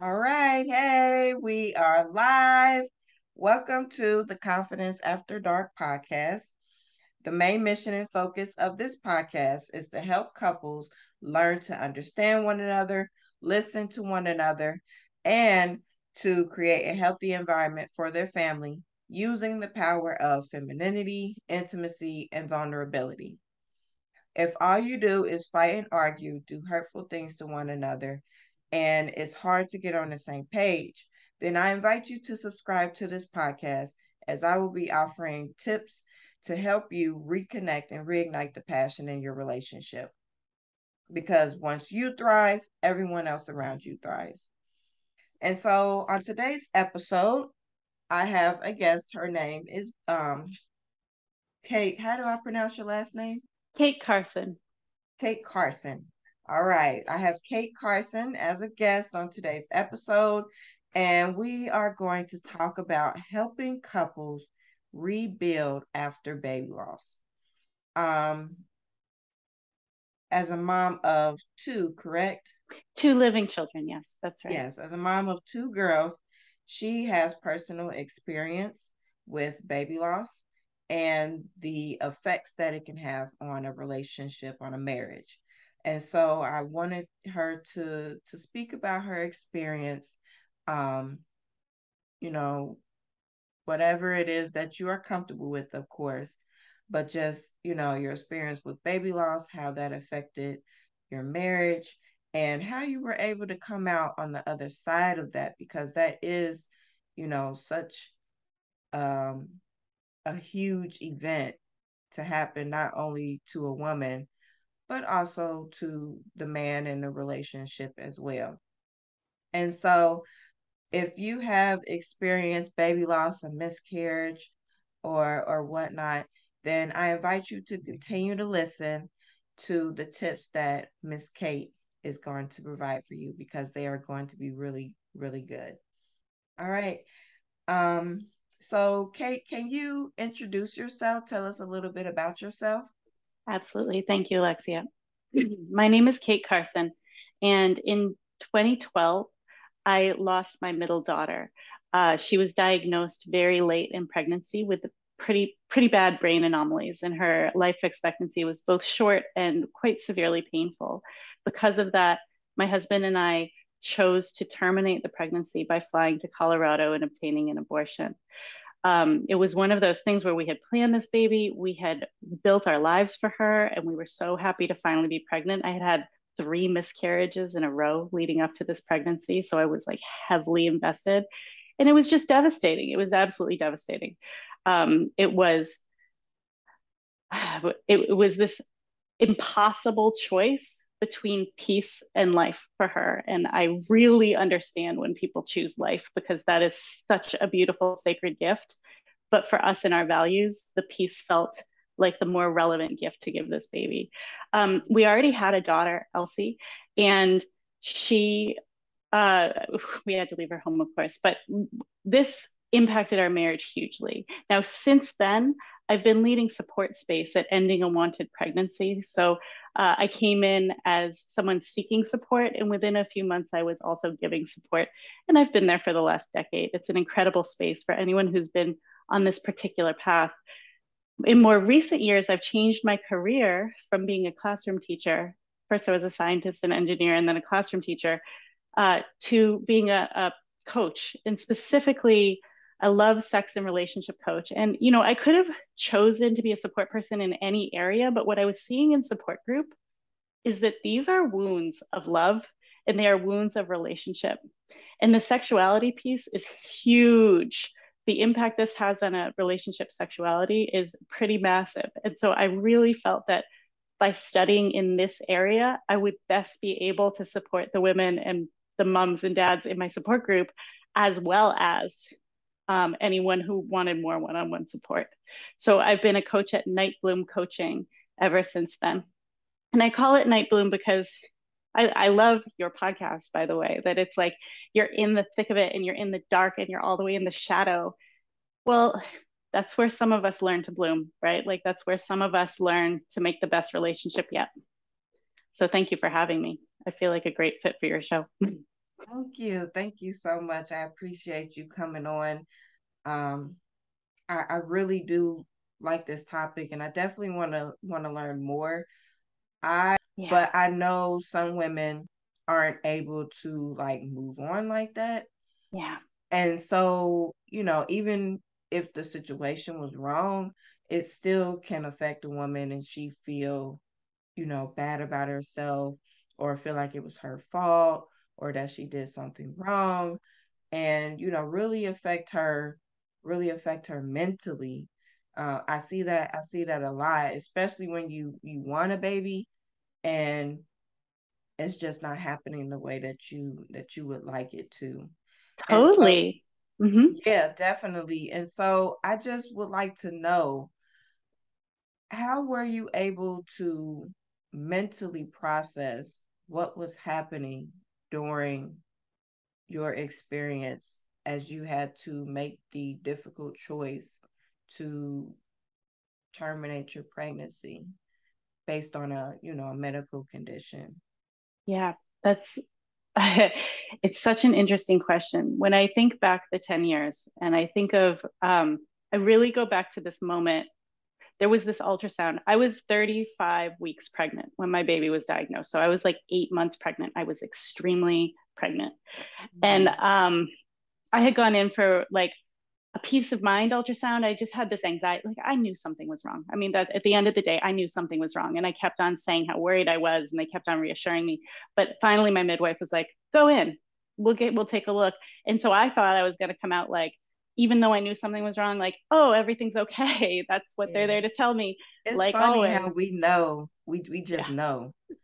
All right. Hey, we are live. Welcome to the Confidence After Dark podcast. The main mission and focus of this podcast is to help couples learn to understand one another, listen to one another, and to create a healthy environment for their family using the power of femininity, intimacy, and vulnerability. If all you do is fight and argue, do hurtful things to one another, and it's hard to get on the same page, then I invite you to subscribe to this podcast as I will be offering tips to help you reconnect and reignite the passion in your relationship. Because once you thrive, everyone else around you thrives. And so on today's episode, I have a guest. Her name is um Kate. How do I pronounce your last name? Kate Carson. Kate Carson. All right. I have Kate Carson as a guest on today's episode, and we are going to talk about helping couples rebuild after baby loss. Um, as a mom of two, correct? Two living children. Yes, that's right. Yes, as a mom of two girls, she has personal experience with baby loss and the effects that it can have on a relationship, on a marriage. And so I wanted her to to speak about her experience, um, you know, whatever it is that you are comfortable with, of course, but just, you know, your experience with baby loss, how that affected your marriage, and how you were able to come out on the other side of that, because that is, you know, such um, a huge event to happen not only to a woman, but also to the man in the relationship as well. And so if you have experienced baby loss, a miscarriage, or or whatnot, then I invite you to continue to listen to the tips that Miss Kate is going to provide for you because they are going to be really, really good. All right. Um, so Kate, can you introduce yourself? Tell us a little bit about yourself. Absolutely. Thank you, Alexia. My name is Kate Carson, and in 2012, I lost my middle daughter. Uh, she was diagnosed very late in pregnancy with pretty pretty bad brain anomalies, and her life expectancy was both short and quite severely painful. Because of that, my husband and I chose to terminate the pregnancy by flying to Colorado and obtaining an abortion. Um, it was one of those things where we had planned this baby, we had built our lives for her, and we were so happy to finally be pregnant. I had had three miscarriages in a row leading up to this pregnancy. So I was like heavily invested. And it was just devastating. It was absolutely devastating. Um, it was it, it was this impossible choice between peace and life for her. And I really understand when people choose life because that is such a beautiful, sacred gift. But for us and our values, the peace felt like the more relevant gift to give this baby. Um, we already had a daughter, Elsie, and she, uh, we had to leave her home, of course, but this impacted our marriage hugely. Now, since then, I've been leading support space at Ending a Wanted Pregnancy. So uh, I came in as someone seeking support, and within a few months, I was also giving support. And I've been there for the last decade. It's an incredible space for anyone who's been on this particular path in more recent years, I've changed my career from being a classroom teacher. First, I was a scientist and engineer, and then a classroom teacher, uh, to being a, a coach. And specifically, I love sex and relationship coach. And, you know, I could have chosen to be a support person in any area, but what I was seeing in support group is that these are wounds of love and they are wounds of relationship. And the sexuality piece is huge the impact this has on a relationship sexuality is pretty massive. And so I really felt that by studying in this area, I would best be able to support the women and the moms and dads in my support group, as well as um, anyone who wanted more one on one support. So I've been a coach at Night Bloom Coaching ever since then. And I call it Night Bloom because I, I love your podcast, by the way, that it's like you're in the thick of it and you're in the dark and you're all the way in the shadow. Well, that's where some of us learn to bloom, right? Like that's where some of us learn to make the best relationship yet. So thank you for having me. I feel like a great fit for your show. Thank you. Thank you so much. I appreciate you coming on. Um, I, I really do like this topic and I definitely want to want to learn more. I yeah. but I know some women aren't able to like move on like that. Yeah. And so, you know, even if the situation was wrong, it still can affect a woman and she feel, you know, bad about herself or feel like it was her fault or that she did something wrong and you know really affect her really affect her mentally. Uh, i see that i see that a lot especially when you you want a baby and it's just not happening the way that you that you would like it to. Totally so, mm-hmm. yeah definitely. And so i just would like to know how were you able to mentally process what was happening during your experience as you had to make the difficult choice to terminate your pregnancy based on a you know a medical condition? Yeah that's it's such an interesting question. When i think back the 10 years and i think of um, i really go back to this moment there was this ultrasound. I was 35 weeks pregnant when my baby was diagnosed. So I was like eight months pregnant. I was extremely pregnant. Mm-hmm. And um, I had gone in for like a peace of mind ultrasound. I just had this anxiety. Like I knew something was wrong. I mean, that at the end of the day, I knew something was wrong. And I kept on saying how worried I was, and they kept on reassuring me. But finally, my midwife was like, go in. We'll get, we'll take a look. And so I thought I was going to come out like, even though I knew something was wrong, like, oh, everything's okay. That's what yeah. they're there to tell me. It's like funny always. how we know. We we just yeah. know.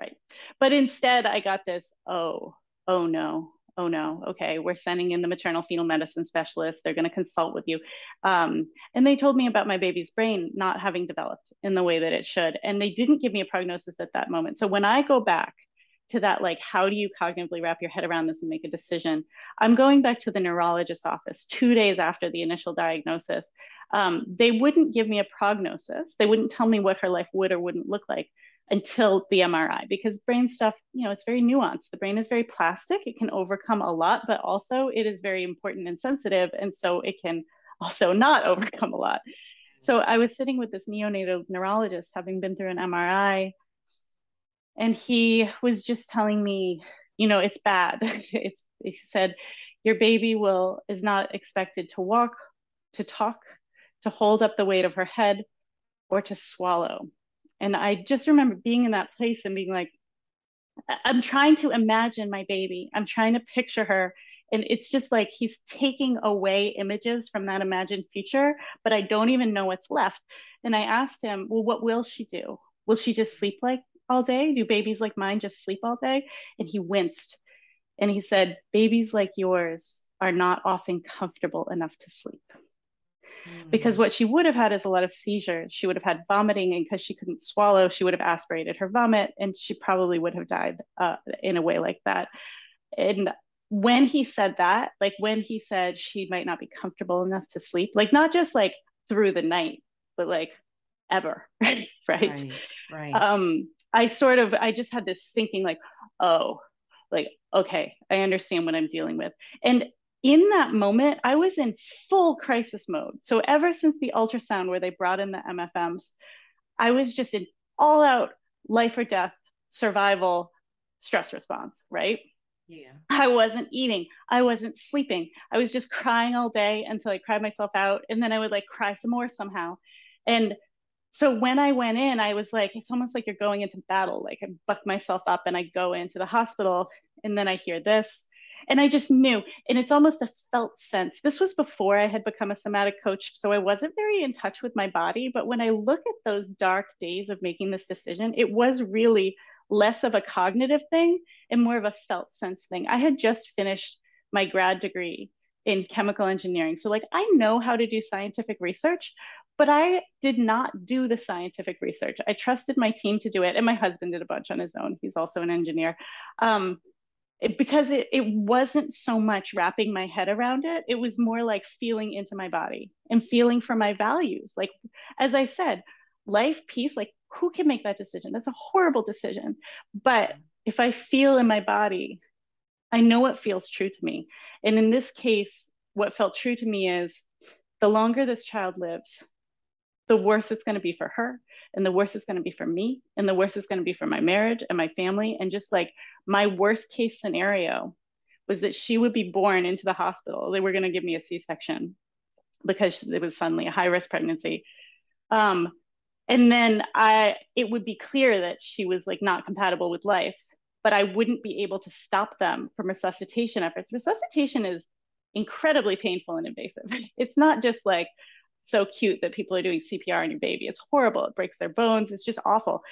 Right. But instead I got this, oh, oh no, oh no, okay, we're sending in the maternal fetal medicine specialist. They're going to consult with you. Um, and they told me about my baby's brain not having developed in the way that it should. And they didn't give me a prognosis at that moment. So when I go back to that like how do you cognitively wrap your head around this and make a decision? I'm going back to the neurologist's office two days after the initial diagnosis. Um, they wouldn't give me a prognosis. They wouldn't tell me what her life would or wouldn't look like until the mri because brain stuff you know it's very nuanced. The brain is very plastic. It can overcome a lot but also it is very important and sensitive and so it can also not overcome a lot. So i was sitting with this neonatal neurologist having been through an mri and he was just telling me you know it's bad. It's he said your baby will is not expected to walk to talk to hold up the weight of her head or to swallow. And i just remember being in that place and being like i'm trying to imagine my baby. I'm trying to picture her. And it's just like he's taking away images from that imagined future but i don't even know what's left. And i asked him well what will she do? Will she just sleep like all day? Do babies like mine just sleep all day? And he winced and he said, Babies like yours are not often comfortable enough to sleep. Mm. Because what she would have had is a lot of seizures. She would have had vomiting, and because she couldn't swallow, she would have aspirated her vomit, and she probably would have died uh, in a way like that. And when he said that, like when he said she might not be comfortable enough to sleep, like not just like through the night, but like ever, right? Right. right. Um, I sort of I just had this thinking like, oh, like okay, I understand what I'm dealing with. And in that moment, I was in full crisis mode. So ever since the ultrasound where they brought in the MFMs, I was just in all out life or death survival stress response, right? Yeah. I wasn't eating. I wasn't sleeping. I was just crying all day until I cried myself out. And then I would like cry some more somehow. And so when I went in, I was like, it's almost like you're going into battle. Like I buck myself up and I go into the hospital and then I hear this. And I just knew. And it's almost a felt sense. This was before I had become a somatic coach. So I wasn't very in touch with my body. But when I look at those dark days of making this decision, it was really less of a cognitive thing and more of a felt sense thing. I had just finished my grad degree in chemical engineering. So, like, I know how to do scientific research, but I did not do the scientific research. I trusted my team to do it, and my husband did a bunch on his own. He's also an engineer. Um, it, because it, it wasn't so much wrapping my head around it, it was more like feeling into my body and feeling for my values. Like, as I said, life, peace, like, who can make that decision? That's a horrible decision. But if I feel in my body, I know it feels true to me. And in this case, what felt true to me is the longer this child lives, the worse it's going to be for her and the worse it's going to be for me and the worse it's going to be for my marriage and my family and just like my worst case scenario was that she would be born into the hospital. They were going to give me a c-section because it was suddenly a high risk pregnancy. Um, and then i it would be clear that she was like not compatible with life but i wouldn't be able to stop them from resuscitation efforts. Resuscitation is incredibly painful and invasive. It's not just like so cute that people are doing CPR on your baby. It's horrible. It breaks their bones. It's just awful.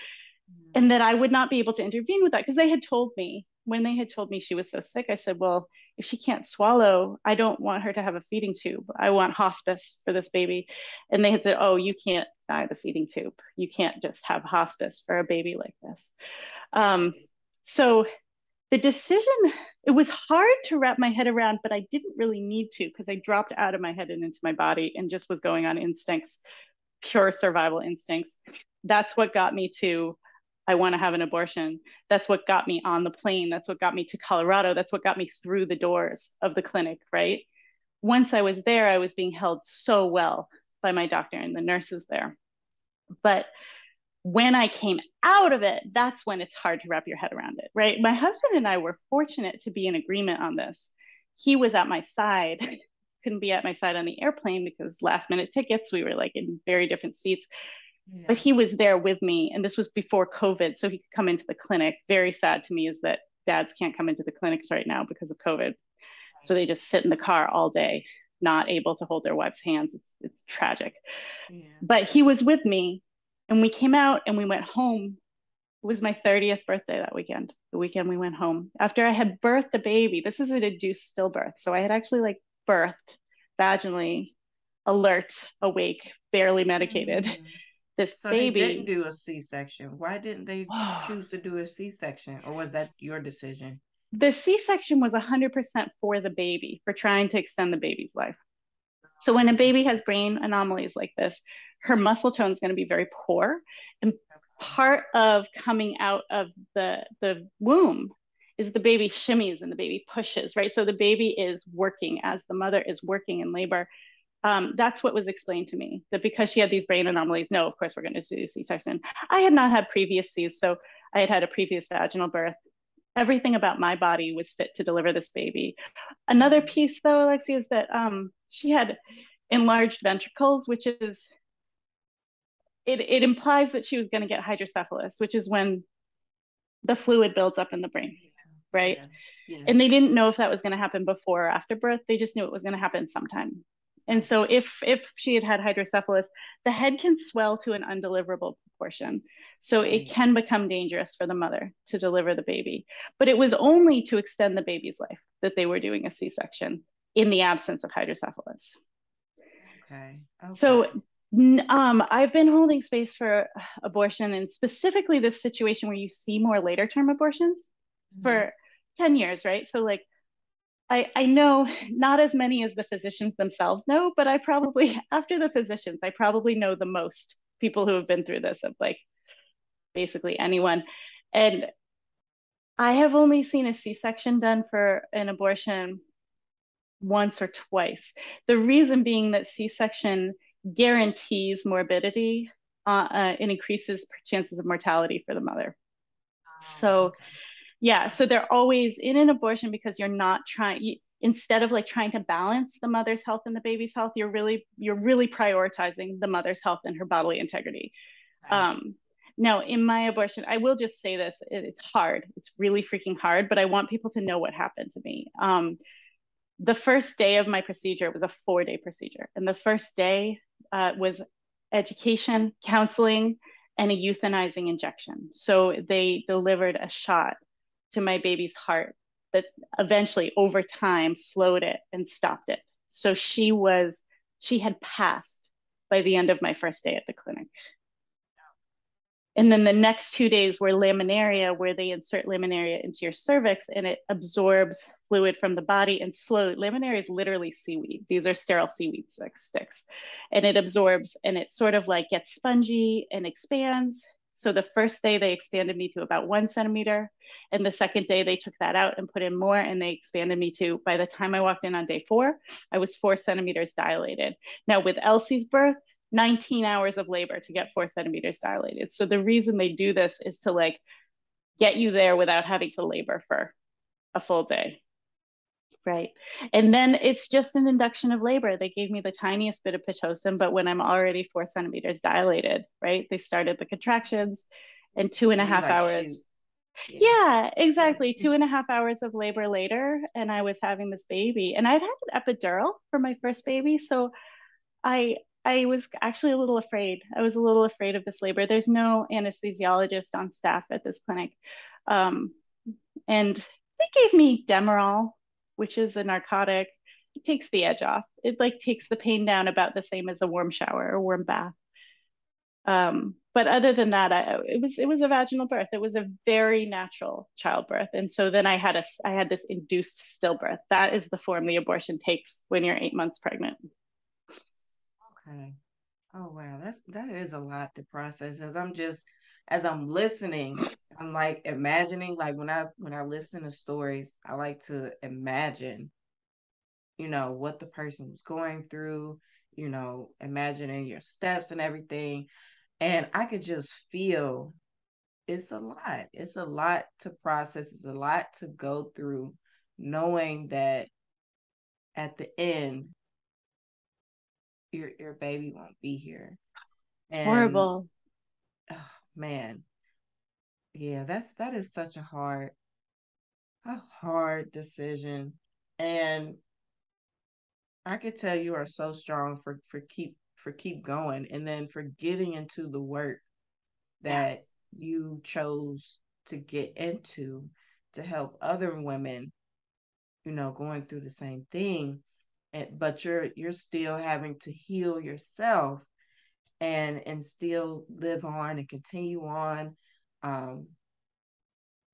Mm-hmm. And that I would not be able to intervene with that because they had told me when they had told me she was so sick, I said, well, if she can't swallow, I don't want her to have a feeding tube. I want hospice for this baby. And they had said, oh, you can't die the feeding tube. You can't just have hospice for a baby like this. Um, so the decision it was hard to wrap my head around but i didn't really need to because i dropped out of my head and into my body and just was going on instincts pure survival instincts. That's what got me to i want to have an abortion. That's what got me on the plane. That's what got me to colorado. That's what got me through the doors of the clinic right? Once i was there i was being held so well by my doctor and the nurses there. But when I came out of it, that's when it's hard to wrap your head around it, right? My husband and I were fortunate to be in agreement on this. He was at my side, couldn't be at my side on the airplane because last minute tickets, we were like in very different seats. Yeah. But he was there with me, and this was before COVID, so he could come into the clinic. Very sad to me is that dads can't come into the clinics right now because of COVID. So they just sit in the car all day, not able to hold their wife's hands. It's it's tragic. Yeah. But he was with me and we came out and we went home. It was my 30th birthday that weekend, the weekend we went home. After I had birthed the baby, this is an induced stillbirth. So I had actually like birthed vaginally, alert, awake, barely medicated. Mm-hmm. This so baby. They didn't do a C section. Why didn't they choose to do a C section? Or was that your decision? The C section was 100% for the baby, for trying to extend the baby's life. So when a baby has brain anomalies like this, her muscle tone is going to be very poor. And part of coming out of the, the womb is the baby shimmies and the baby pushes, right? So the baby is working as the mother is working in labor. Um, that's what was explained to me that because she had these brain anomalies, no, of course we're going to do C-section. I had not had previous C's, so I had had a previous vaginal birth. Everything about my body was fit to deliver this baby. Another piece, though, Alexia, is that um, she had enlarged ventricles, which is it, it implies that she was going to get hydrocephalus, which is when the fluid builds up in the brain, right? Yeah. Yeah. And they didn't know if that was going to happen before or after birth. They just knew it was going to happen sometime. And so if if she had had hydrocephalus, the head can swell to an undeliverable proportion. So it can become dangerous for the mother to deliver the baby. But it was only to extend the baby's life that they were doing a C-section in the absence of hydrocephalus. Okay. okay. So um, I've been holding space for abortion and specifically this situation where you see more later term abortions mm-hmm. for 10 years, right? So like I, I know not as many as the physicians themselves know, but I probably, after the physicians, I probably know the most people who have been through this of like basically anyone. And I have only seen a C section done for an abortion once or twice. The reason being that C section guarantees morbidity uh, uh, and increases chances of mortality for the mother. so, okay. yeah, so they're always in an abortion because you're not trying. You, instead of like trying to balance the mother's health and the baby's health, you're really you're really prioritizing the mother's health and her bodily integrity. Right. Um, now, in my abortion, I will just say this: it, it's hard. It's really freaking hard. But I want people to know what happened to me. Um, the first day of my procedure was a four day procedure. And the first day uh, was education, counseling, and a euthanizing injection. So they delivered a shot to my baby's heart that eventually, over time, slowed it and stopped it. So she was, she had passed by the end of my first day at the clinic. And then the next two days were laminaria, where they insert laminaria into your cervix and it absorbs fluid from the body and slow. Laminaria is literally seaweed. These are sterile seaweed sticks. And it absorbs and it sort of like gets spongy and expands. So the first day they expanded me to about one centimeter. And the second day they took that out and put in more and they expanded me to, by the time I walked in on day four, I was four centimeters dilated. Now with Elsie's birth, 19 hours of labor to get four centimeters dilated. So the reason they do this is to like get you there without having to labor for a full day. Right. And then it's just an induction of labor. They gave me the tiniest bit of Pitocin, but when I'm already four centimeters dilated, right, they started the contractions and two and a half like hours. Yeah. yeah, exactly. Two and a half hours of labor later, and I was having this baby. And I'd had an epidural for my first baby. So I I was actually a little afraid. I was a little afraid of this labor. There's no anesthesiologist on staff at this clinic. Um, and they gave me Demerol, which is a narcotic. It takes the edge off. It like takes the pain down about the same as a warm shower or warm bath. Um, but other than that, I, it was it was a vaginal birth. It was a very natural childbirth, and so then I had a I had this induced stillbirth. That is the form the abortion takes when you're eight months pregnant. Okay. Oh wow, that's that is a lot to process. As I'm just as I'm listening, I'm like imagining like when I when I listen to stories, I like to imagine, you know, what the person was going through, you know, imagining your steps and everything. And I could just feel it's a lot. It's a lot to process. It's a lot to go through, knowing that at the end your your baby won't be here. And, Horrible. Oh, man. Yeah, that's that is such a hard a hard decision. And I could tell you are so strong for for keep for keep going and then for getting into the work that yeah. you chose to get into to help other women you know going through the same thing but you're you're still having to heal yourself and and still live on and continue on um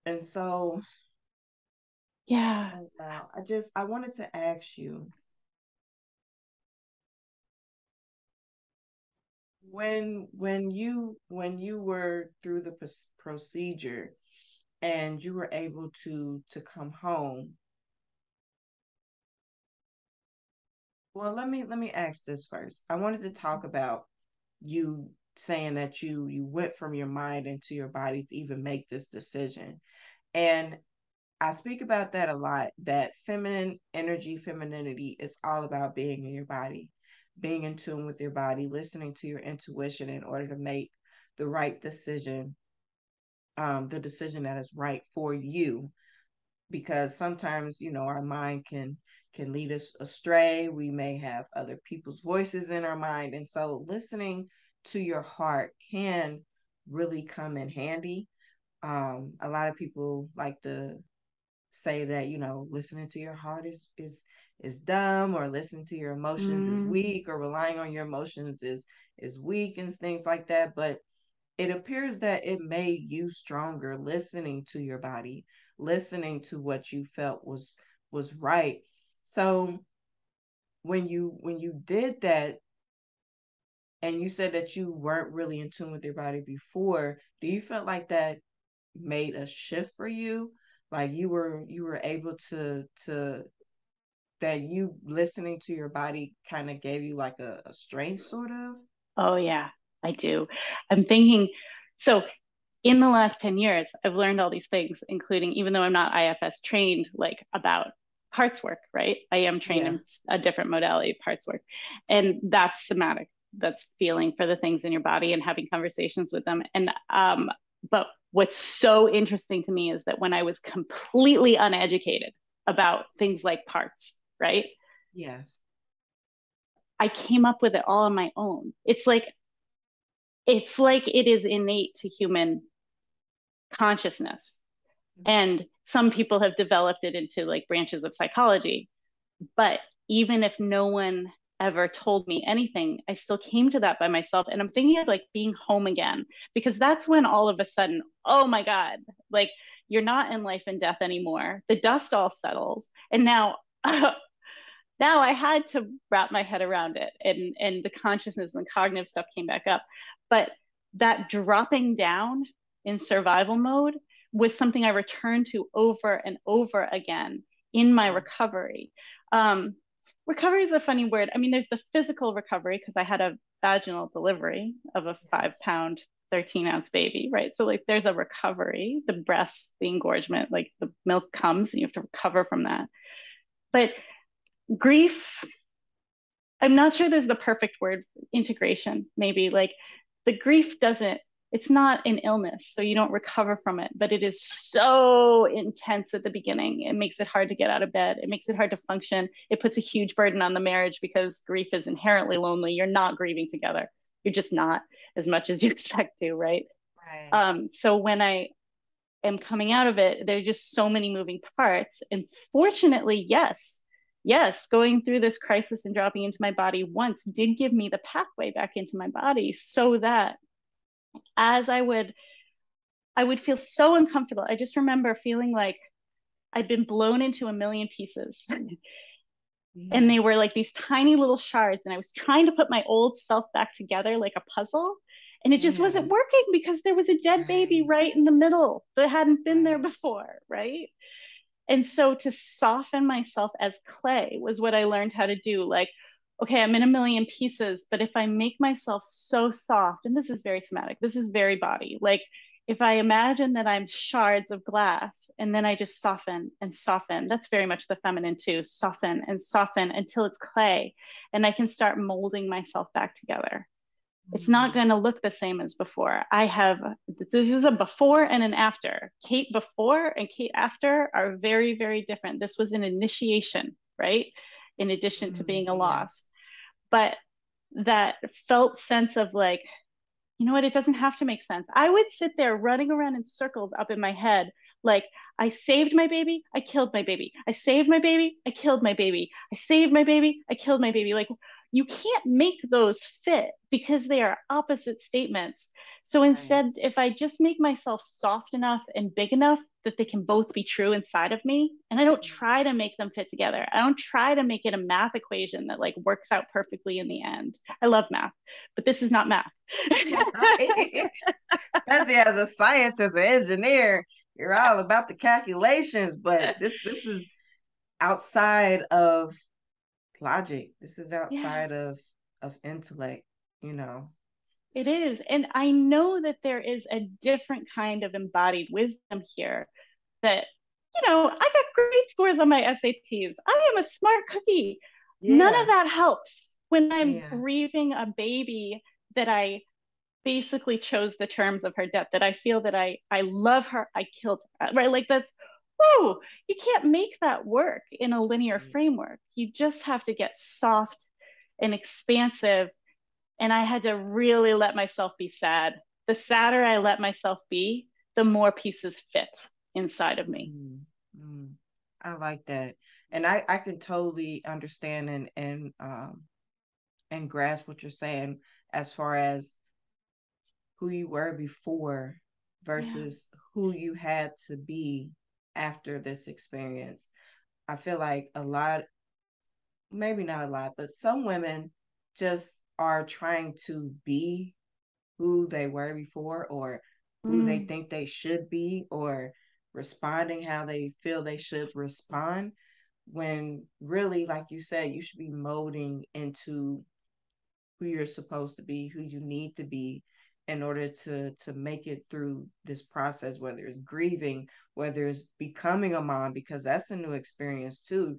and so yeah. I just i wanted to ask you when when you when you were through the procedure and you were able to to come home Well, let me let me ask this first. I wanted to talk about you saying that you you went from your mind into your body to even make this decision. And I speak about that a lot that feminine energy, femininity is all about being in your body, being in tune with your body, listening to your intuition in order to make the right decision, um, the decision that is right for you. Because sometimes, you know, our mind can can lead us astray. We may have other people's voices in our mind. And so listening to your heart can really come in handy. Um, a lot of people like to say that, you know, listening to your heart is is is dumb or listening to your emotions mm. is weak or relying on your emotions is is weak and things like that. But it appears that it made you stronger listening to your body, listening to what you felt was was right so when you when you did that and you said that you weren't really in tune with your body before, do you feel like that made a shift for you? Like you were you were able to to that you listening to your body kind of gave you like a, a strength sort of? Oh yeah, I do. I'm thinking so in the last 10 years, I've learned all these things, including even though I'm not IFS trained, like about parts work, right? I am trained yeah. in a different modality parts work. And that's somatic. That's feeling for the things in your body and having conversations with them. And um, but what's so interesting to me is that when I was completely uneducated about things like parts, right? Yes. I came up with it all on my own. It's like it's like it is innate to human consciousness. Mm-hmm. And some people have developed it into like branches of psychology. But even if no one ever told me anything, I still came to that by myself. And I'm thinking of like being home again, because that's when all of a sudden, oh my God, like you're not in life and death anymore. The dust all settles. And now, now I had to wrap my head around it and, and the consciousness and cognitive stuff came back up. But that dropping down in survival mode was something I returned to over and over again in my recovery. Um, recovery is a funny word. I mean, there's the physical recovery because I had a vaginal delivery of a five pound, 13 ounce baby, right? So, like, there's a recovery, the breasts, the engorgement, like the milk comes and you have to recover from that. But grief, I'm not sure there's the perfect word, integration, maybe. Like, the grief doesn't it's not an illness so you don't recover from it but it is so intense at the beginning. It makes it hard to get out of bed. It makes it hard to function. It puts a huge burden on the marriage because grief is inherently lonely. You're not grieving together. You're just not as much as you expect to right, right. Um, so when i am coming out of it there's just so many moving parts. And fortunately yes yes going through this crisis and dropping into my body once did give me the pathway back into my body so that as I would, I would feel so uncomfortable. I just remember feeling like I'd been blown into a million pieces. And they were like these tiny little shards. And I was trying to put my old self back together like a puzzle. And it just yeah. wasn't working because there was a dead baby right in the middle that hadn't been there before. Right. And so to soften myself as clay was what I learned how to do. Like, okay, I'm in a million pieces, but if I make myself so soft, and this is very somatic, this is very body, like if I imagine that I'm shards of glass and then I just soften and soften, that's very much the feminine too, soften and soften until it's clay and I can start molding myself back together. It's not mm-hmm. going to look the same as before. I have, this is a before and an after. Kate before and Kate after are very, very different. This was an initiation, right? In addition to being a mm-hmm. loss but that felt sense of like, you know what, it doesn't have to make sense. I would sit there running around in circles up in my head, like, I saved my baby, I killed my baby. I saved my baby, I killed my baby. I saved my baby, I killed my baby. Like, you can't make those fit because they are opposite statements. So instead, right. if I just make myself soft enough and big enough that they can both be true inside of me, and I don't mm-hmm. try to make them fit together, I don't try to make it a math equation that like works out perfectly in the end. I love math, but this is not math. Especially as a science, as an engineer, you're all about the calculations, but this this is outside of logic. This is outside yeah. of of intellect, you know. It is. And I know that there is a different kind of embodied wisdom here that, you know, I got great scores on my SATs. I am a smart cookie. Yeah. None of that helps when I'm yeah. grieving a baby that I basically chose the terms of her death, that I feel that I I love her, I killed her. Right. Like that's whoa, you can't make that work in a linear mm. framework. You just have to get soft and expansive. And I had to really let myself be sad. The sadder I let myself be, the more pieces fit inside of me. Mm, mm. I like that. And I, I can totally understand and and um and grasp what you're saying as far as who you were before versus yeah. who you had to be after this experience. I feel like a lot, maybe not a lot, but some women just are trying to be who they were before or who mm. they think they should be or responding how they feel they should respond when really like you said you should be molding into who you're supposed to be who you need to be in order to to make it through this process whether it's grieving whether it's becoming a mom because that's a new experience too.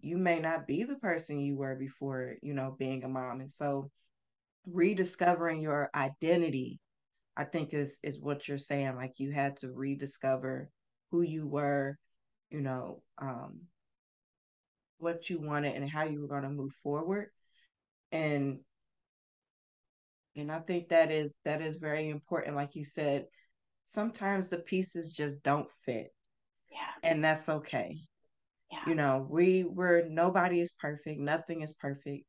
You may not be the person you were before you know being a mom. And so rediscovering your identity i think is is what you're saying. Like you had to rediscover who you were you know um what you wanted and how you were going to move forward. And and i think that is that is very important like you said sometimes the pieces just don't fit. Yeah. And that's okay. Yeah. you know we we're nobody is perfect. Nothing is perfect.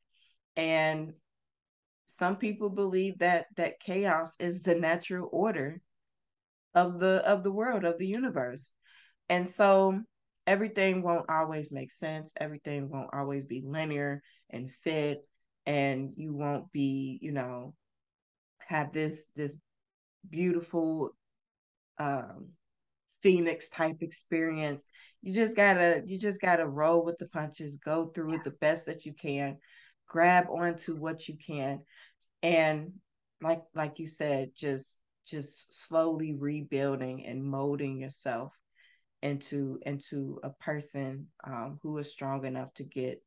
And some people believe that that chaos is the natural order of the of the world of the universe. And so everything won't always make sense. Everything won't always be linear and fit. And you won't be you know have this this beautiful um, phoenix type experience. You just gotta you just gotta roll with the punches, go through it the best that you can, grab onto what you can, and like like you said, just just slowly rebuilding and molding yourself into into a person um, who is strong enough to get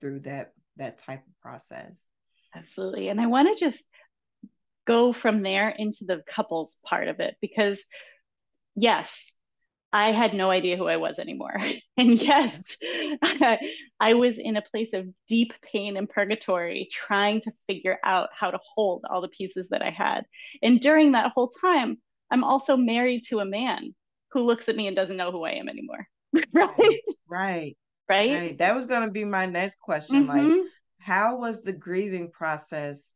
through that that type of process. Absolutely, and I want to just go from there into the couples part of it because yes i had no idea who i was anymore. And yes I, was in a place of deep pain and purgatory trying to figure out how to hold all the pieces that i had. And during that whole time i'm also married to a man who looks at me and doesn't know who i am anymore. Right? Right right, right. that was going to be my next question mm-hmm. like how was the grieving process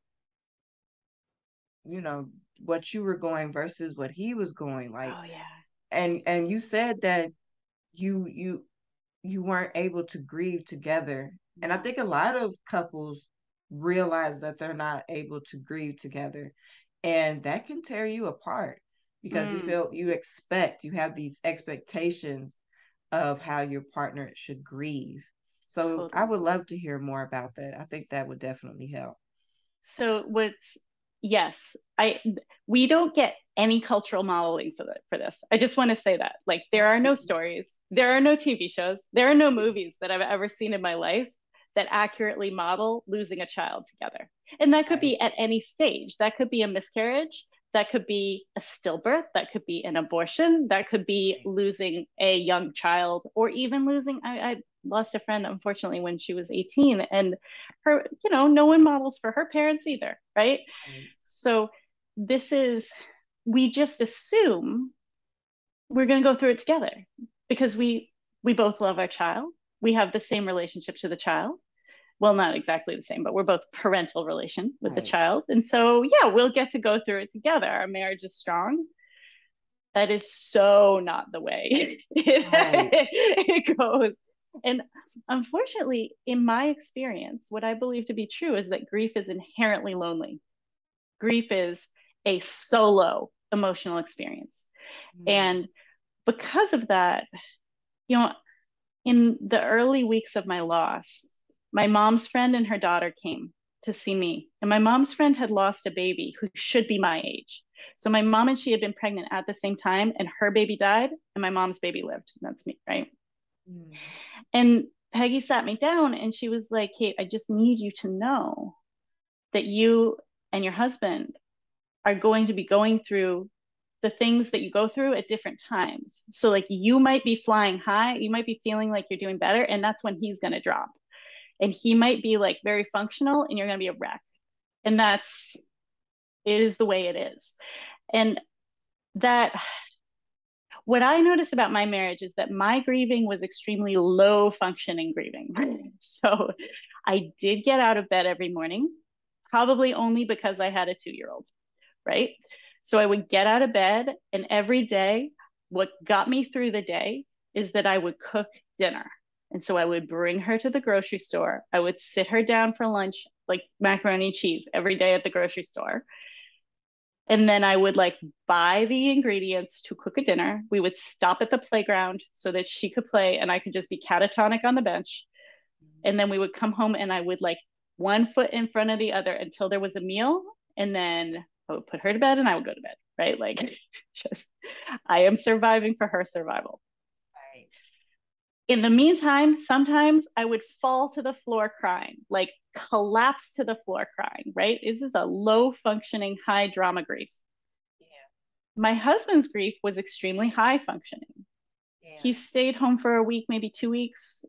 you know what you were going versus what he was going like oh yeah. and and you said that you you you weren't able to grieve together. And i think a lot of couples realize that they're not able to grieve together and that can tear you apart because mm. you feel you expect you have these expectations of how your partner should grieve. So totally. i would love to hear more about that. I think that would definitely help. So what's yes, I we don't get any cultural modeling for the, for this. I just want to say that. Like there are no stories, there are no TV shows, there are no movies that I've ever seen in my life that accurately model losing a child together. And that could be at any stage. That could be a miscarriage, that could be a stillbirth, that could be an abortion, that could be losing a young child, or even losing. I, I lost a friend, unfortunately, when she was 18, and her, you know, no one models for her parents either, right? right. So this is, we just assume we're going to go through it together because we we both love our child. We have the same relationship to the child well not exactly the same but we're both parental relation with right. the child and so yeah we'll get to go through it together our marriage is strong that is so not the way it, right. it goes and unfortunately in my experience what i believe to be true is that grief is inherently lonely grief is a solo emotional experience mm. and because of that you know in the early weeks of my loss my mom's friend and her daughter came to see me. And my mom's friend had lost a baby who should be my age. So my mom and she had been pregnant at the same time, and her baby died, and my mom's baby lived. That's me, right? Mm. And Peggy sat me down and she was like, Kate, I just need you to know that you and your husband are going to be going through the things that you go through at different times. So, like, you might be flying high, you might be feeling like you're doing better, and that's when he's going to drop and he might be like very functional and you're going to be a wreck and that's it is the way it is and that what i noticed about my marriage is that my grieving was extremely low functioning grieving so i did get out of bed every morning probably only because i had a 2 year old right so i would get out of bed and every day what got me through the day is that i would cook dinner and so I would bring her to the grocery store. I would sit her down for lunch, like macaroni and cheese every day at the grocery store. And then I would like buy the ingredients to cook a dinner. We would stop at the playground so that she could play and I could just be catatonic on the bench. And then we would come home and I would like one foot in front of the other until there was a meal. And then I would put her to bed and I would go to bed, right? Like just, I am surviving for her survival Right. in the meantime, sometimes I would fall to the floor crying, like collapse to the floor crying, right? This is a low functioning, high drama grief. Yeah. My husband's grief was extremely high functioning. Yeah. He stayed home for a week, maybe two weeks,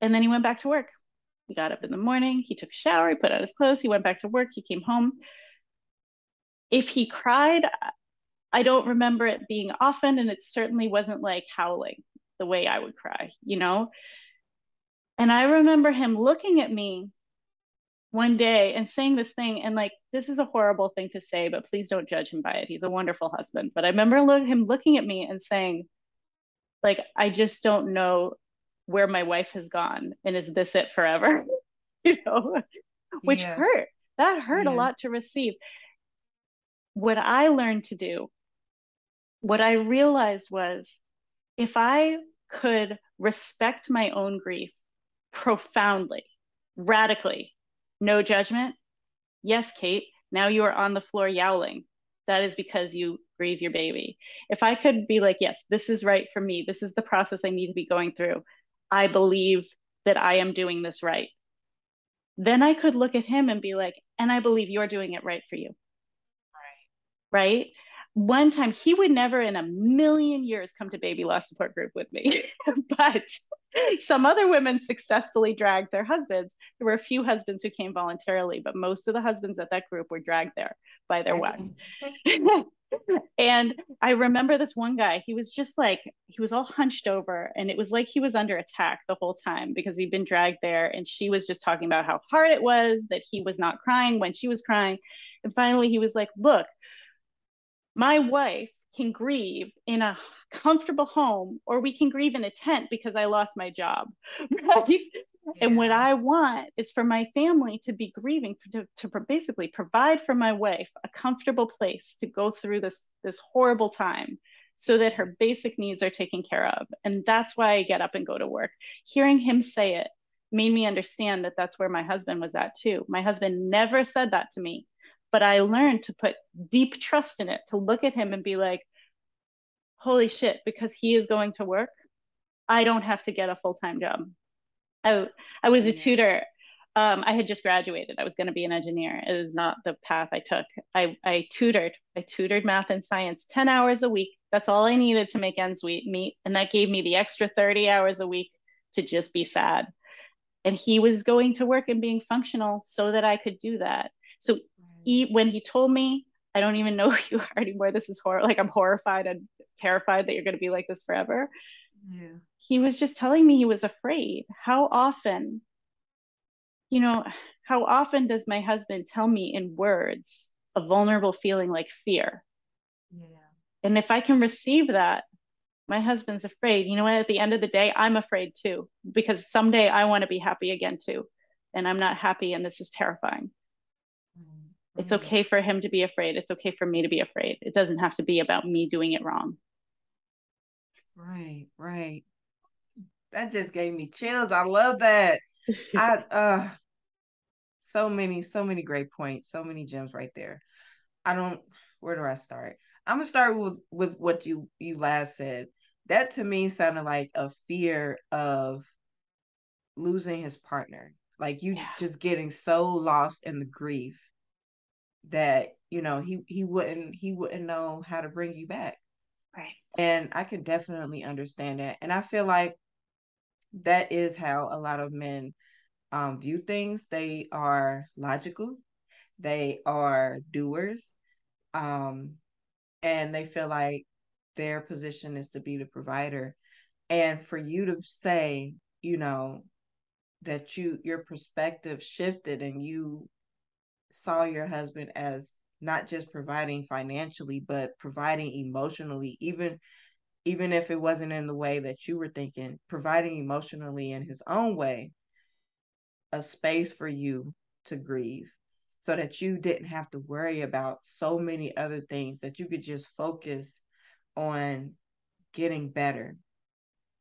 and then he went back to work. He got up in the morning, he took a shower, he put on his clothes, he went back to work, he came home. If he cried, I don't remember it being often, and it certainly wasn't like howling the way I would cry, you know? And I remember him looking at me one day and saying this thing, and like, this is a horrible thing to say, but please don't judge him by it. He's a wonderful husband. But I remember look, him looking at me and saying, like, I just don't know where my wife has gone. And is this it forever? you know, which yeah. hurt. That hurt yeah. a lot to receive. what I learned to do, what I realized was if I could respect my own grief profoundly, radically, no judgment. Yes, Kate, now you are on the floor yowling. That is because you grieve your baby. If I could be like, yes, this is right for me, this is the process I need to be going through, I believe that I am doing this right. Then I could look at him and be like, and I believe you're doing it right for you. Right. Right one time he would never in a million years come to baby loss support group with me but some other women successfully dragged their husbands there were a few husbands who came voluntarily but most of the husbands at that group were dragged there by their mm-hmm. wives and i remember this one guy he was just like he was all hunched over and it was like he was under attack the whole time because he'd been dragged there and she was just talking about how hard it was that he was not crying when she was crying and finally he was like look my wife can grieve in a comfortable home or we can grieve in a tent because I lost my job. Right? Yeah. And what I want is for my family to be grieving to, to basically provide for my wife a comfortable place to go through this this horrible time so that her basic needs are taken care of. And that's why I get up and go to work. Hearing him say it made me understand that that's where my husband was at too. My husband never said that to me but I learned to put deep trust in it, to look at him and be like, holy shit, because he is going to work, I don't have to get a full time job. I, I was a tutor. Um, I had just graduated. I was going to be an engineer. It is not the path I took. I, I tutored. I tutored math and science 10 hours a week. That's all I needed to make ends meet. And that gave me the extra 30 hours a week to just be sad. And he was going to work and being functional so that I could do that. So he when he told me I don't even know who you are anymore. This is horror. Like I'm horrified and terrified that you're going to be like this forever. Yeah. He was just telling me he was afraid. How often, you know, how often does my husband tell me in words a vulnerable feeling like fear? Yeah. And if I can receive that, my husband's afraid. You know what? At the end of the day, I'm afraid too, because someday I want to be happy again too. And I'm not happy, and this is terrifying. It's mm-hmm. okay for him to be afraid. It's okay for me to be afraid. It doesn't have to be about me doing it wrong. Right, right. That just gave me chills. I love that. I uh so many, so many great points, so many gems right there. I don't where do I start? I'm gonna start with with what you you last said. That to me sounded like a fear of losing his partner. Like you yeah. just getting so lost in the grief that you know he he wouldn't he wouldn't know how to bring you back right and i can definitely understand that and i feel like that is how a lot of men um, view things. They are logical. They are doers um, and they feel like their position is to be the provider. And for you to say you know that you your perspective shifted and you saw your husband as not just providing financially but providing emotionally even even if it wasn't in the way that you were thinking providing emotionally in his own way a space for you to grieve so that you didn't have to worry about so many other things that you could just focus on getting better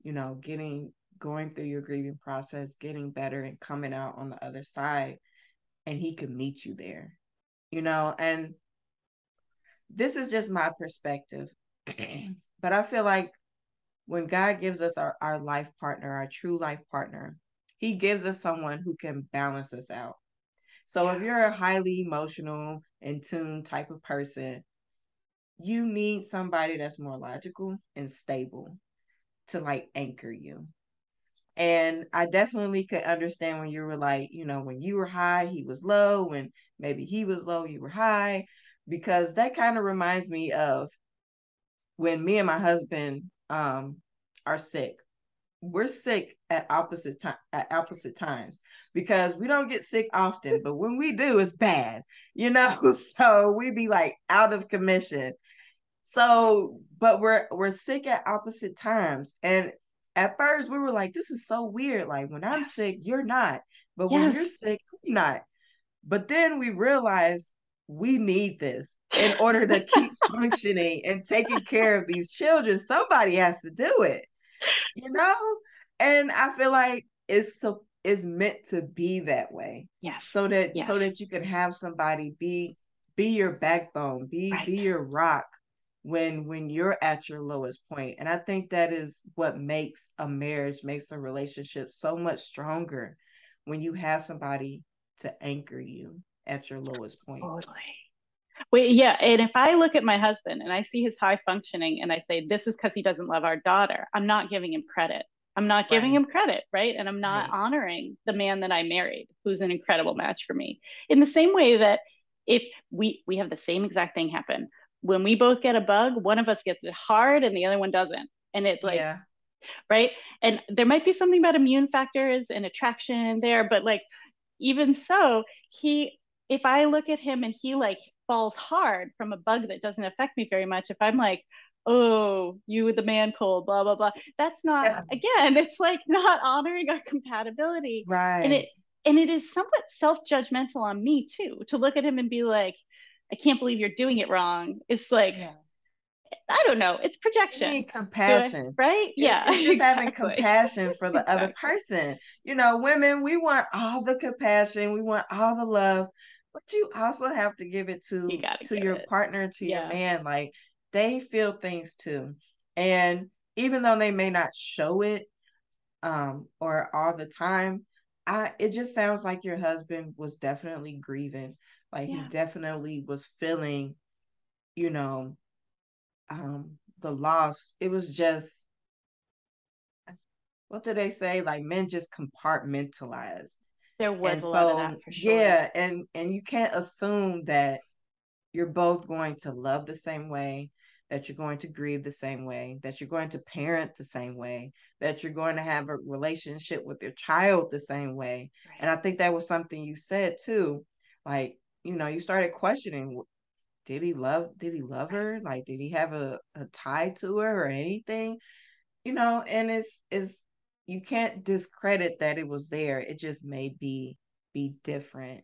you know getting going through your grieving process getting better and coming out on the other side and he could meet you there you know and this is just my perspective but i feel like when god gives us our, our life partner our true life partner he gives us someone who can balance us out so yeah. if you're a highly emotional in tune type of person you need somebody that's more logical and stable to like anchor you and I definitely could understand when you were like, you know, when you were high, he was low. When maybe he was low, you were high. Because that kind of reminds me of when me and my husband um, are sick. We're sick at opposite time at opposite times because we don't get sick often, but when we do, it's bad, you know. So we be like out of commission. So, but we're we're sick at opposite times, and at first we were like, this is so weird. Like when I'm sick, you're not. But yes. when you're sick, you're not. But then we realized we need this in order to keep functioning and taking care of these children. Somebody has to do it, you know? And I feel like it's so it's meant to be that way. Yes. So that yes. so that you can have somebody be be your backbone, be right. be your rock when when you're at your lowest point. And I think that is what makes a marriage, makes a relationship so much stronger when you have somebody to anchor you at your lowest point. Totally. Wait, yeah. And if I look at my husband and I see his high functioning and I say, this is because he doesn't love our daughter, I'm not giving him credit. I'm not giving right. him credit, right? And I'm not right. honoring the man that I married, who's an incredible match for me. In the same way that if we we have the same exact thing happen, when we both get a bug, one of us gets it hard and the other one doesn't. And it's like yeah. right? And there might be something about immune factors and attraction there, but like even so, he if I look at him and he like falls hard from a bug that doesn't affect me very much, if I'm like, oh, you with the man cold, blah, blah, blah, that's not, yeah. again, it's like not honoring our compatibility. Right. And it, and it is somewhat self-judgmental on me too, to look at him and be like, I can't believe you're doing it wrong. It's like, yeah. I don't know. It's projection. You need compassion, right? It's, yeah, it's just exactly. having compassion for the exactly. other person. You know, women, we want all the compassion, we want all the love, but you also have to give it to you to your it. partner, to yeah. your man. Like they feel things too, and even though they may not show it, um, or all the time, I it just sounds like your husband was definitely grieving. Like yeah. he definitely was feeling, you know, um, the loss. It was just what do they say? Like men just compartmentalize. There was and a so, lot of that for sure. Yeah, and and you can't assume that you're both going to love the same way, that you're going to grieve the same way, that you're going to parent the same way, that you're going to have a relationship with your child the same way. Right. And I think that was something you said too. Like, you know, you started questioning did he love did he love her? Like did he have a, a tie to her or anything? You know, and it's it's you can't discredit that it was there. It just may be be different.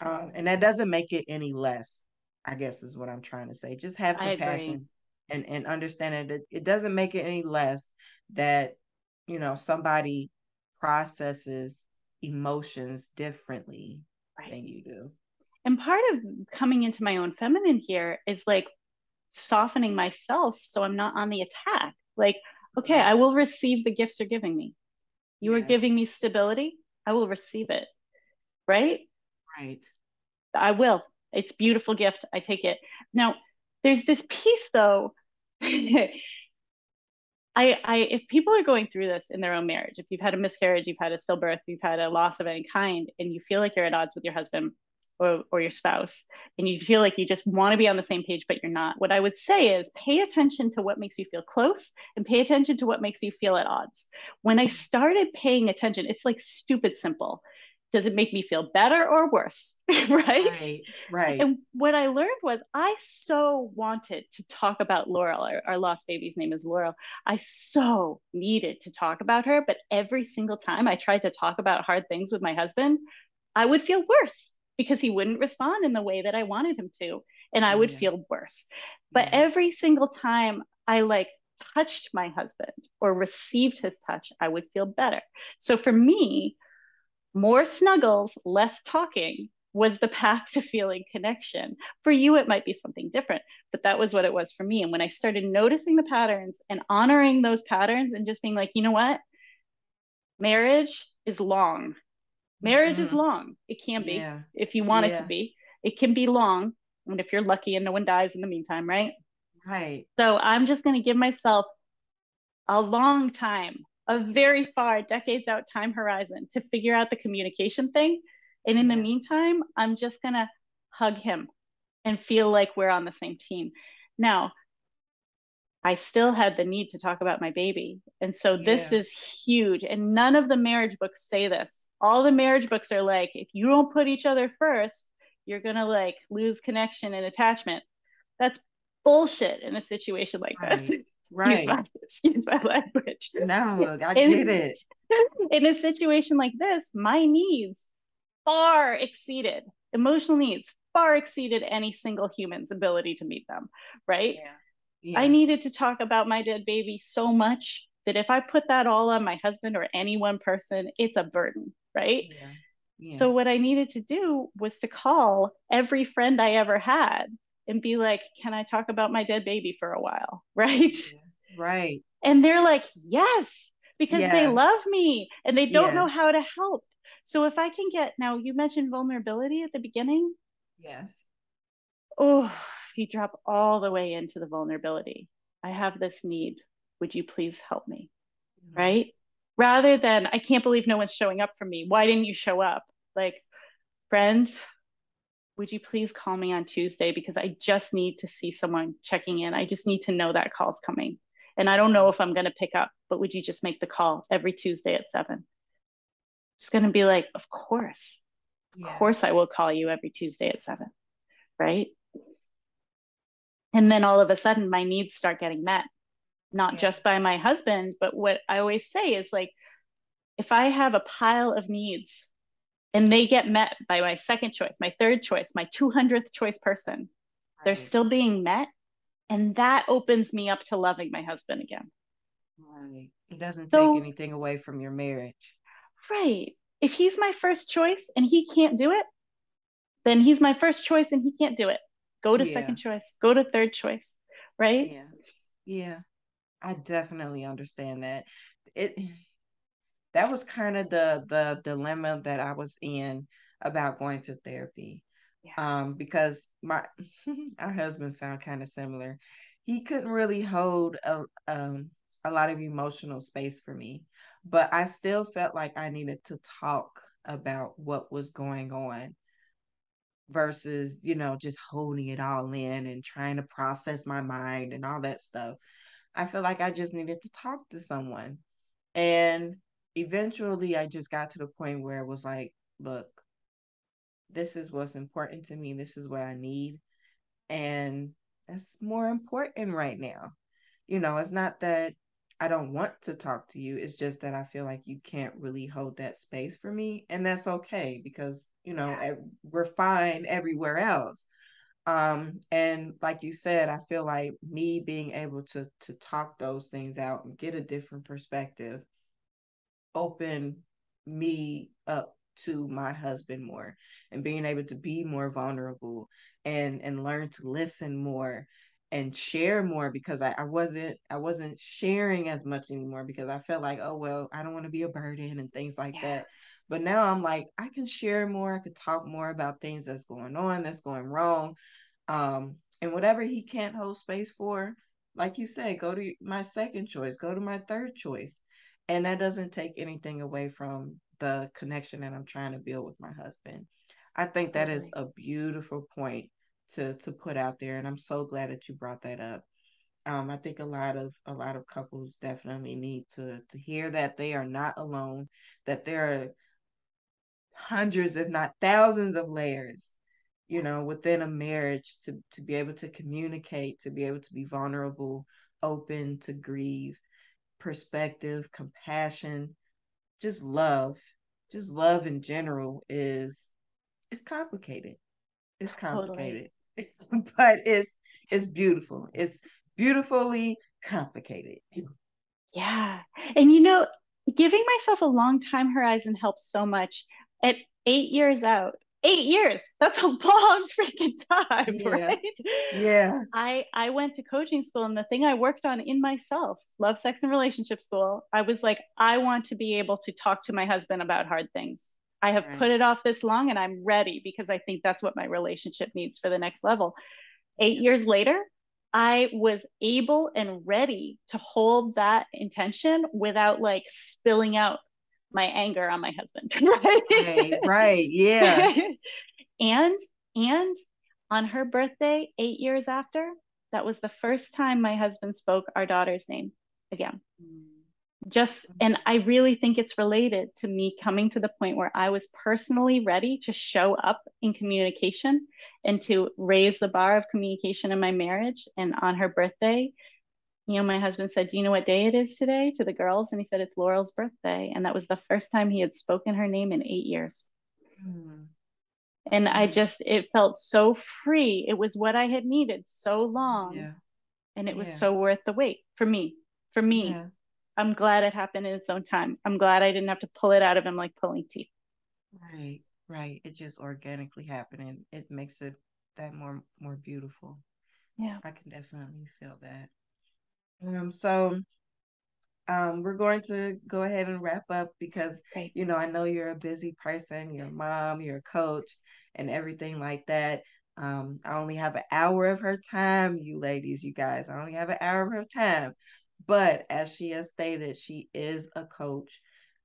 Um, and that doesn't make it any less, I guess is what I'm trying to say. Just have compassion and, and understand that it doesn't make it any less that, you know, somebody processes emotions differently right. than you do. And part of coming into my own feminine here is like softening myself so I'm not on the attack. Like, okay, I will receive the gifts you're giving me. You yes. are giving me stability. I will receive it. Right? Right. I will. It's beautiful gift. I take it. Now, there's this piece though. I, I, if people are going through this in their own marriage, if you've had a miscarriage, you've had a stillbirth, you've had a loss of any kind, and you feel like you're at odds with your husband, or, or your spouse and you feel like you just want to be on the same page but you're not what i would say is pay attention to what makes you feel close and pay attention to what makes you feel at odds. When i started paying attention it's like stupid simple. Does it make me feel better or worse? Right? right right. And what i learned was i so wanted to talk about laurel our, our lost baby's name is laurel. I so needed to talk about her but every single time i tried to talk about hard things with my husband i would feel worse because he wouldn't respond in the way that I wanted him to. And I oh, would yeah. feel worse. But yeah. every single time I like touched my husband or received his touch, I would feel better. So for me, more snuggles, less talking was the path to feeling connection. For you, it might be something different, but that was what it was for me. And when I started noticing the patterns and honoring those patterns and just being like, you know what? Marriage is long Marriage mm-hmm. is long. It can be yeah. if you want yeah. it to be. It can be long. And if you're lucky and no one dies in the meantime, right? Right. So I'm just going to give myself a long time, a very far decades out time horizon to figure out the communication thing. And in the meantime, I'm just going to hug him and feel like we're on the same team. Now, I still had the need to talk about my baby. And so this is huge. And none of the marriage books say this. All the marriage books are like, if you don't put each other first, you're going to like lose connection and attachment. That's bullshit in a situation like right. this. Right. Excuse my, excuse my language. No, I in, get it. In a situation like this, my needs far exceeded, emotional needs far exceeded any single human's ability to meet them, right? Yeah. Yeah. I needed to talk about my dead baby so much that if I put that all on my husband or any one person, it's a burden, right? Yeah. Yeah. So what I needed to do was to call every friend I ever had and be like, "Can I talk about my dead baby for a while?" Right? Right. And they're like, "Yes," because Yes. they love me and they don't Yes. know how to help. So if I can get now, you mentioned vulnerability at the beginning. Yes. Oh, you drop all the way into the vulnerability, I have this need. Would you please help me? Mm-hmm. Right? Rather than, I can't believe no one's showing up for me. Why didn't you show up? Like, friend, would you please call me on Tuesday? Because I just need to see someone checking in. I just need to know that call's coming. And I don't know if I'm going to pick up, but would you just make the call every Tuesday at seven? It's going to be like, of course. Yeah. Of course, I will call you every Tuesday at seven. Right. And then all of a sudden, my needs start getting met, not Yeah. just by my husband, but what I always say is like, if I have a pile of needs and they get met by my second choice, my third choice, my 200th choice person, they're still being met. And that opens me up to loving my husband again. Right. It doesn't So- take anything away from your marriage. Right. If he's my first choice and he can't do it, then he's my first choice and he can't do it. Go to Yeah. second choice, go to third choice. Right. Yeah. Yeah. I definitely understand that. It that was kind of the the dilemma that I was in about going to therapy. Yeah. Um, because my our husband sound kind of similar. He couldn't really hold a um a lot of emotional space for me, but I still felt like I needed to talk about what was going on versus, you know, just holding it all in and trying to process my mind and all that stuff. I feel like I just needed to talk to someone. And eventually I just got to the point where it was like, look, this is what's important to me. This is what I need. And that's more important right now. You know, it's not that I don't want to talk to you. It's just that I feel like you can't really hold that space for me. And that's okay because, you know, Yeah. we're fine everywhere else. Um, and like you said, I feel like me being able to to talk those things out and get a different perspective open me up to my husband more and being able to be more vulnerable and and learn to listen more and share more because I, I wasn't I wasn't sharing as much anymore because I felt like oh well I don't want to be a burden and things like Yeah. that but now I'm like I can share more I could talk more about things that's going on that's going wrong um and whatever he can't hold space for like you said go to my second choice go to my third choice and that doesn't take anything away from the connection that I'm trying to build with my husband. I think that is a beautiful point to to put out there, and I'm so glad that you brought that up. Um, I think a lot of a lot of couples definitely need to to hear that they are not alone, that there are hundreds, if not thousands, of layers, you know, within a marriage to to be able to communicate, to be able to be vulnerable, open to grieve, perspective, compassion, just love, just love in general is it's complicated. It's Totally. but it's it's beautiful. It's beautifully complicated. Yeah. And you know, giving myself a long time horizon helps so much. At eight years out, eight years, that's a long freaking time, Yeah. right? Yeah. I I went to coaching school and the thing I worked on in myself, love, sex, and relationship school, I was like, I want to be able to talk to my husband about hard things. I have Right. put it off this long and I'm ready because I think that's what my relationship needs for the next level. Eight Yeah. years later, I was able and ready to hold that intention without like spilling out my anger on my husband, Right. right? Right. Yeah. and and on her birthday, eight years after, that was the first time my husband spoke our daughter's name again. Mm. Just and I really think it's related to me coming to the point where I was personally ready to show up in communication and to raise the bar of communication in my marriage. And on her birthday, you know, my husband said, Do you know what day it is today to the girls? And he said, It's Laurel's birthday. And that was the first time he had spoken her name in eight years. Mm. And mm-hmm. I just, it felt so free. It was what I had needed so long. Yeah. And it yeah. was so worth the wait for me. For me, yeah. I'm glad it happened in its own time. I'm glad I didn't have to pull it out of him like pulling teeth. Right, right. It just organically happened and it makes it that more more beautiful. Yeah. I can definitely feel that. Um so um, we're going to go ahead and wrap up because Great. you know I know you're a busy person, you're a mom, you're a coach, and everything like that. Um, I only have an hour of her time, you ladies, you guys. I only have an hour of her time, but as she has stated, she is a coach.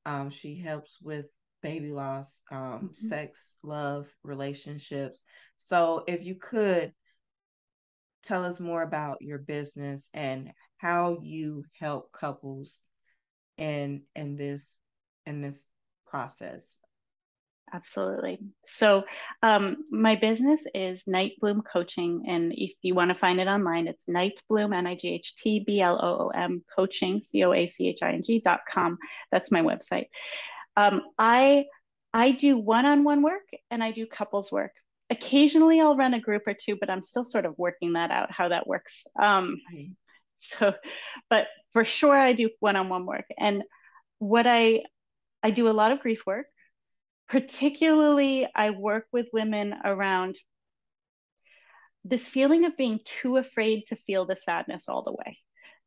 Um, she helps with baby loss, um, mm-hmm. sex, love, relationships. So if you could tell us more about your business and how you help couples in in this in this process absolutely. So um, my business is night bloom coaching and if you want to find it online it's night bloom n-i-g-h-t-b-l-o-o-m coaching c-o-a-c-h-i-n-g dot com. That's my website. Um, i i do one-on-one work and i do couples work. Occasionally i'll run a group or two but i'm still sort of working that out how that works. Um, so but for sure i do one-on-one work. And what i i do a lot of grief work particularly i work with women around this feeling of being too afraid to feel the sadness all the way.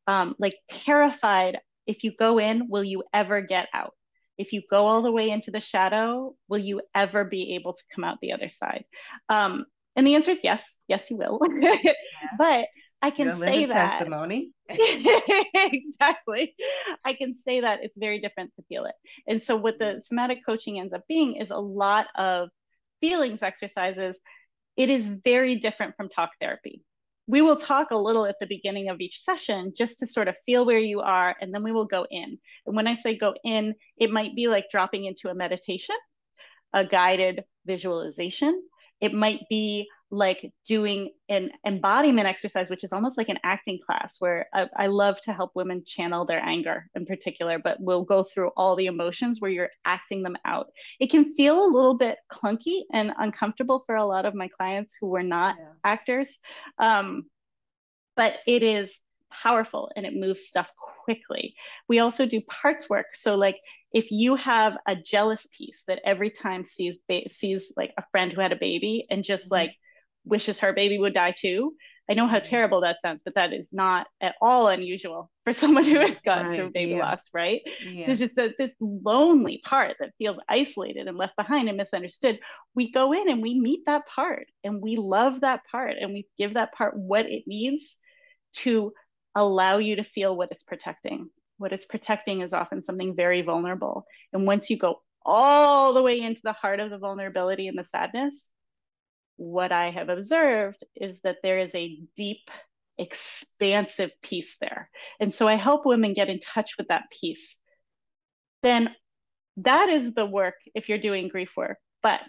Um, like terrified if you go in will you ever get out? If you go all the way into the shadow will you ever be able to come out the other side? Um, and the answer is yes. Yes you will. Yes. but I can say that testimony. exactly. I can say that it's very different to feel it. And so what the somatic coaching ends up being is a lot of feelings exercises. It is very different from talk therapy. We will talk a little at the beginning of each session just to sort of feel where you are, and then we will go in. And when I say go in, it might be like dropping into a meditation, a guided visualization. It might be like doing an embodiment exercise, which is almost like an acting class, where I, I, love to help women channel their anger in particular, but we'll go through all the emotions where you're acting them out. It can feel a little bit clunky and uncomfortable for a lot of my clients who were not yeah. actors. Um, but it is powerful and it moves stuff quickly. We also do parts work. So like if you have a jealous piece that every time sees ba- sees like a friend who had a baby and just mm-hmm. like wishes her baby would die too. I know how terrible that sounds, but that is not at all unusual for someone who has gone right, through baby yeah. loss, right? Yeah. There's just a, this lonely part that feels isolated and left behind and misunderstood. We go in and we meet that part and we love that part and we give that part what it needs to allow you to feel what it's protecting. What it's protecting is often something very vulnerable. And once you go all the way into the heart of the vulnerability and the sadness, what I have observed is that there is a deep, expansive piece there. And so I help women get in touch with that piece. Then that is the work if you're doing grief work. But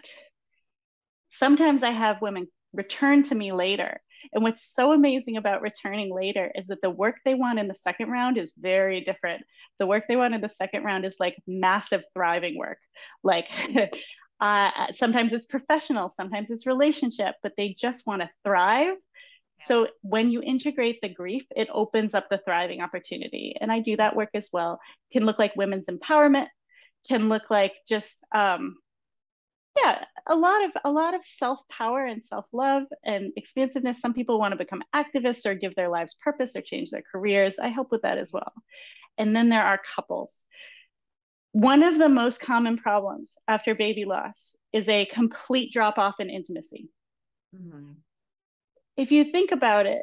sometimes I have women return to me later. And what's so amazing about returning later is that the work they want in the second round is very different. The work they want in the second round is like massive thriving work. Like Uh, sometimes it's professional, sometimes it's relationship, but they just want to thrive. So when you integrate the grief, it opens up the thriving opportunity. And I do that work as well. Can look like women's empowerment, can look like just um, yeah, a lot of a lot of self-power and self-love and expansiveness. Some people want to become activists or give their lives purpose or change their careers. I help with that as well. And then there are couples. One of the most common problems after baby loss is a complete drop off in intimacy. Mm-hmm. If you think about it,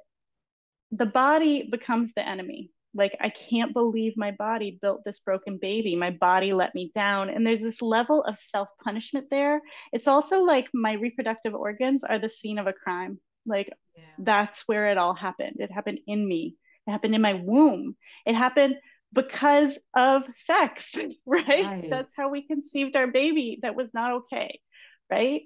the body becomes the enemy. Like, I can't believe my body built this broken baby. My body let me down. And there's this level of self punishment there. It's also like my reproductive organs are the scene of a crime. Like, yeah. that's where it all happened. It happened in me, it happened in my womb. It happened because of sex, right? right? That's how we conceived our baby that was not okay, right?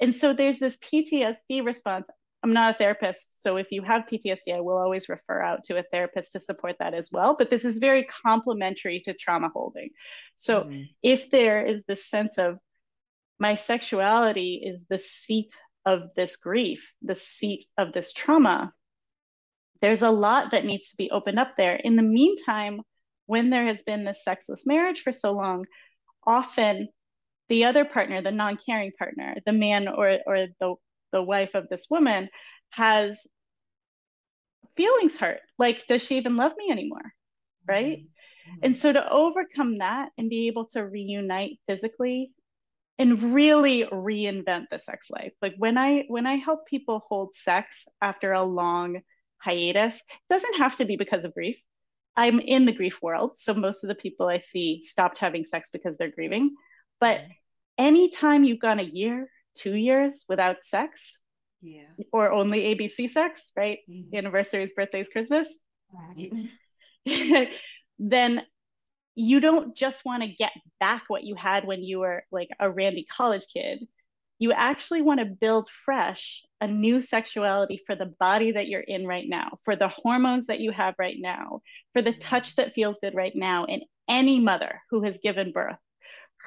And so there's this PTSD response. I'm not a therapist, so if you have PTSD, I will always refer out to a therapist to support that as well. But this is very complementary to trauma holding. So mm-hmm. if there is this sense of my sexuality is the seat of this grief, the seat of this trauma. There's a lot that needs to be opened up there. In the meantime, when there has been this sexless marriage for so long, often the other partner, the non-carrying partner, the man or or the the wife of this woman has feelings hurt. Like, does she even love me anymore? Right. Mm-hmm. And so to overcome that and be able to reunite physically and really reinvent the sex life. Like when I when I help people hold sex after a long hiatus, it doesn't have to be because of grief. I'm in the grief world, so most of the people I see stopped having sex because they're grieving. But mm-hmm. anytime you've gone a year, two years without sex, yeah, or only ABC sex, right? Mm-hmm. Anniversaries, birthdays, Christmas, right. then you don't just want to get back what you had when you were like a randy college kid. You actually want to build fresh a new sexuality for the body that you're in right now, for the hormones that you have right now, for the touch that feels good right now. And any mother who has given birth,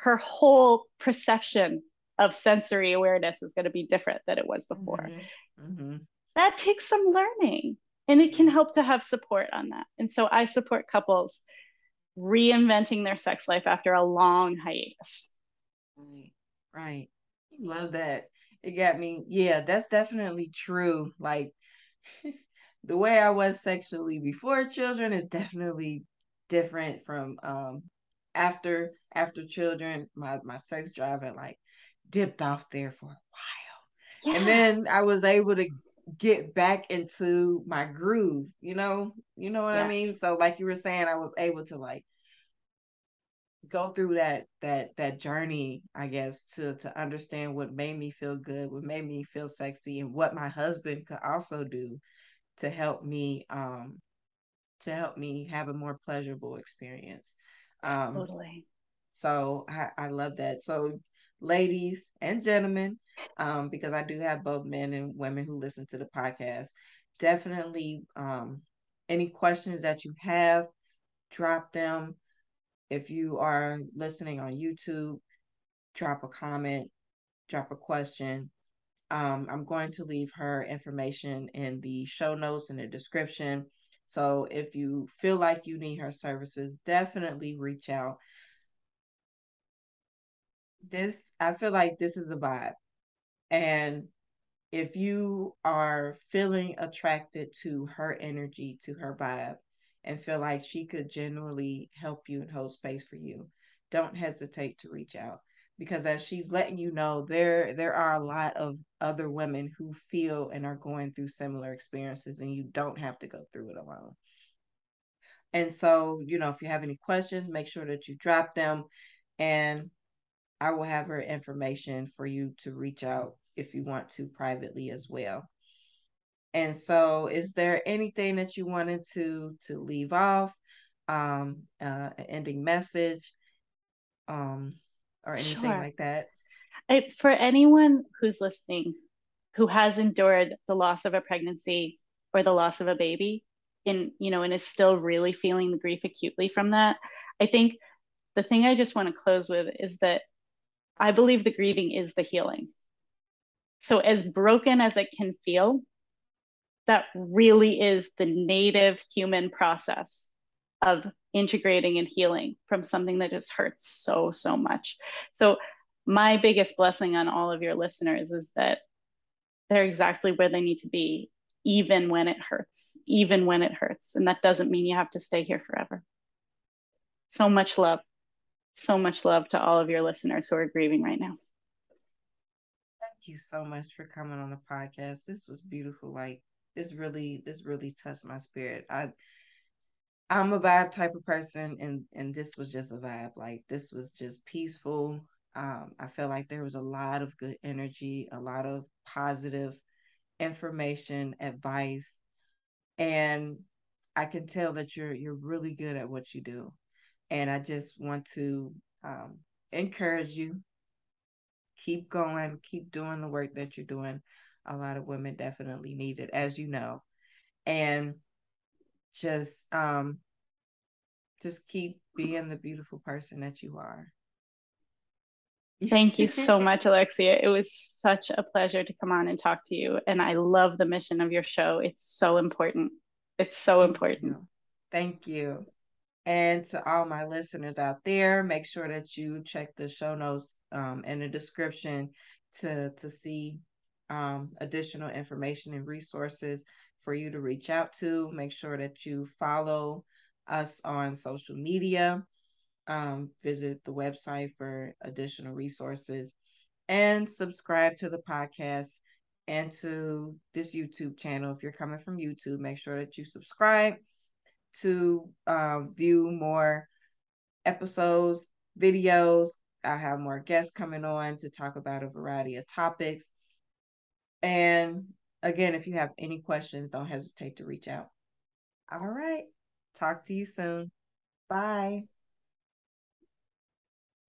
her whole perception of sensory awareness is going to be different than it was before. Mm-hmm. Mm-hmm. That takes some learning and it can help to have support on that. And so I support couples reinventing their sex life after a long hiatus. Right. Right. Love that. It got me. Yeah, that's definitely true. Like the way I was sexually before children is definitely different from um after after children. My my sex drive had like dipped off there for a while. Yeah. And then I was able to get back into my groove, you know, you know what yes. I mean? So like you were saying, I was able to like go through that that that journey, I guess, to to understand what made me feel good, what made me feel sexy, and what my husband could also do to help me um to help me have a more pleasurable experience. Um totally. So I, I love that. So ladies and gentlemen, um, because I do have both men and women who listen to the podcast. Definitely, um, any questions that you have, drop them. If you are listening on YouTube, drop a comment, drop a question. Um, I'm going to leave her information in the show notes in the description. So if you feel like you need her services, definitely reach out this I feel like this is a vibe. And if you are feeling attracted to her energy, to her vibe, and feel like she could genuinely help you and hold space for you, don't hesitate to reach out. Because as she's letting you know, there there are a lot of other women who feel and are going through similar experiences, and you don't have to go through it alone. And so, you know, if you have any questions, make sure that you drop them. And I will have her information for you to reach out if you want to privately as well. And so, is there anything that you wanted to to leave off? Um, uh, an ending message, um, or anything sure. like that? I, for anyone who's listening, who has endured the loss of a pregnancy or the loss of a baby, in you know, and is still really feeling the grief acutely from that, I think the thing I just want to close with is that I believe the grieving is the healing. So, as broken as it can feel, that really is the native human process of integrating and healing from something that just hurts so, so much. So, my biggest blessing on all of your listeners is that they're exactly where they need to be, even when it hurts, even when it hurts. And that doesn't mean you have to stay here forever. So much love so much love to all of your listeners who are grieving right now. Thank you so much for coming on the podcast. This was beautiful. Like this really, this really touched my spirit. I I'm a vibe type of person and and this was just a vibe. Like this was just peaceful. Um, I felt like there was a lot of good energy, a lot of positive information, advice, and I can tell that you're you're really good at what you do. And I just want to um, encourage you keep going, keep doing the work that you're doing. A lot of women definitely need it, as you know. And just um just keep being the beautiful person that you are. Thank you so much, Alexia. It was such a pleasure to come on and talk to you. And I love the mission of your show. It's so important. It's so important. Thank you. And to all my listeners out there, make sure that you check the show notes um, in the description to to see um, additional information and resources for you to reach out to. Make sure that you follow us on social media. Um, visit the website for additional resources and subscribe to the podcast and to this YouTube channel. If you're coming from YouTube, make sure that you subscribe to uh, view more episodes, videos. I have more guests coming on to talk about a variety of topics. And again, if you have any questions, don't hesitate to reach out. All right. Talk to you soon. Bye.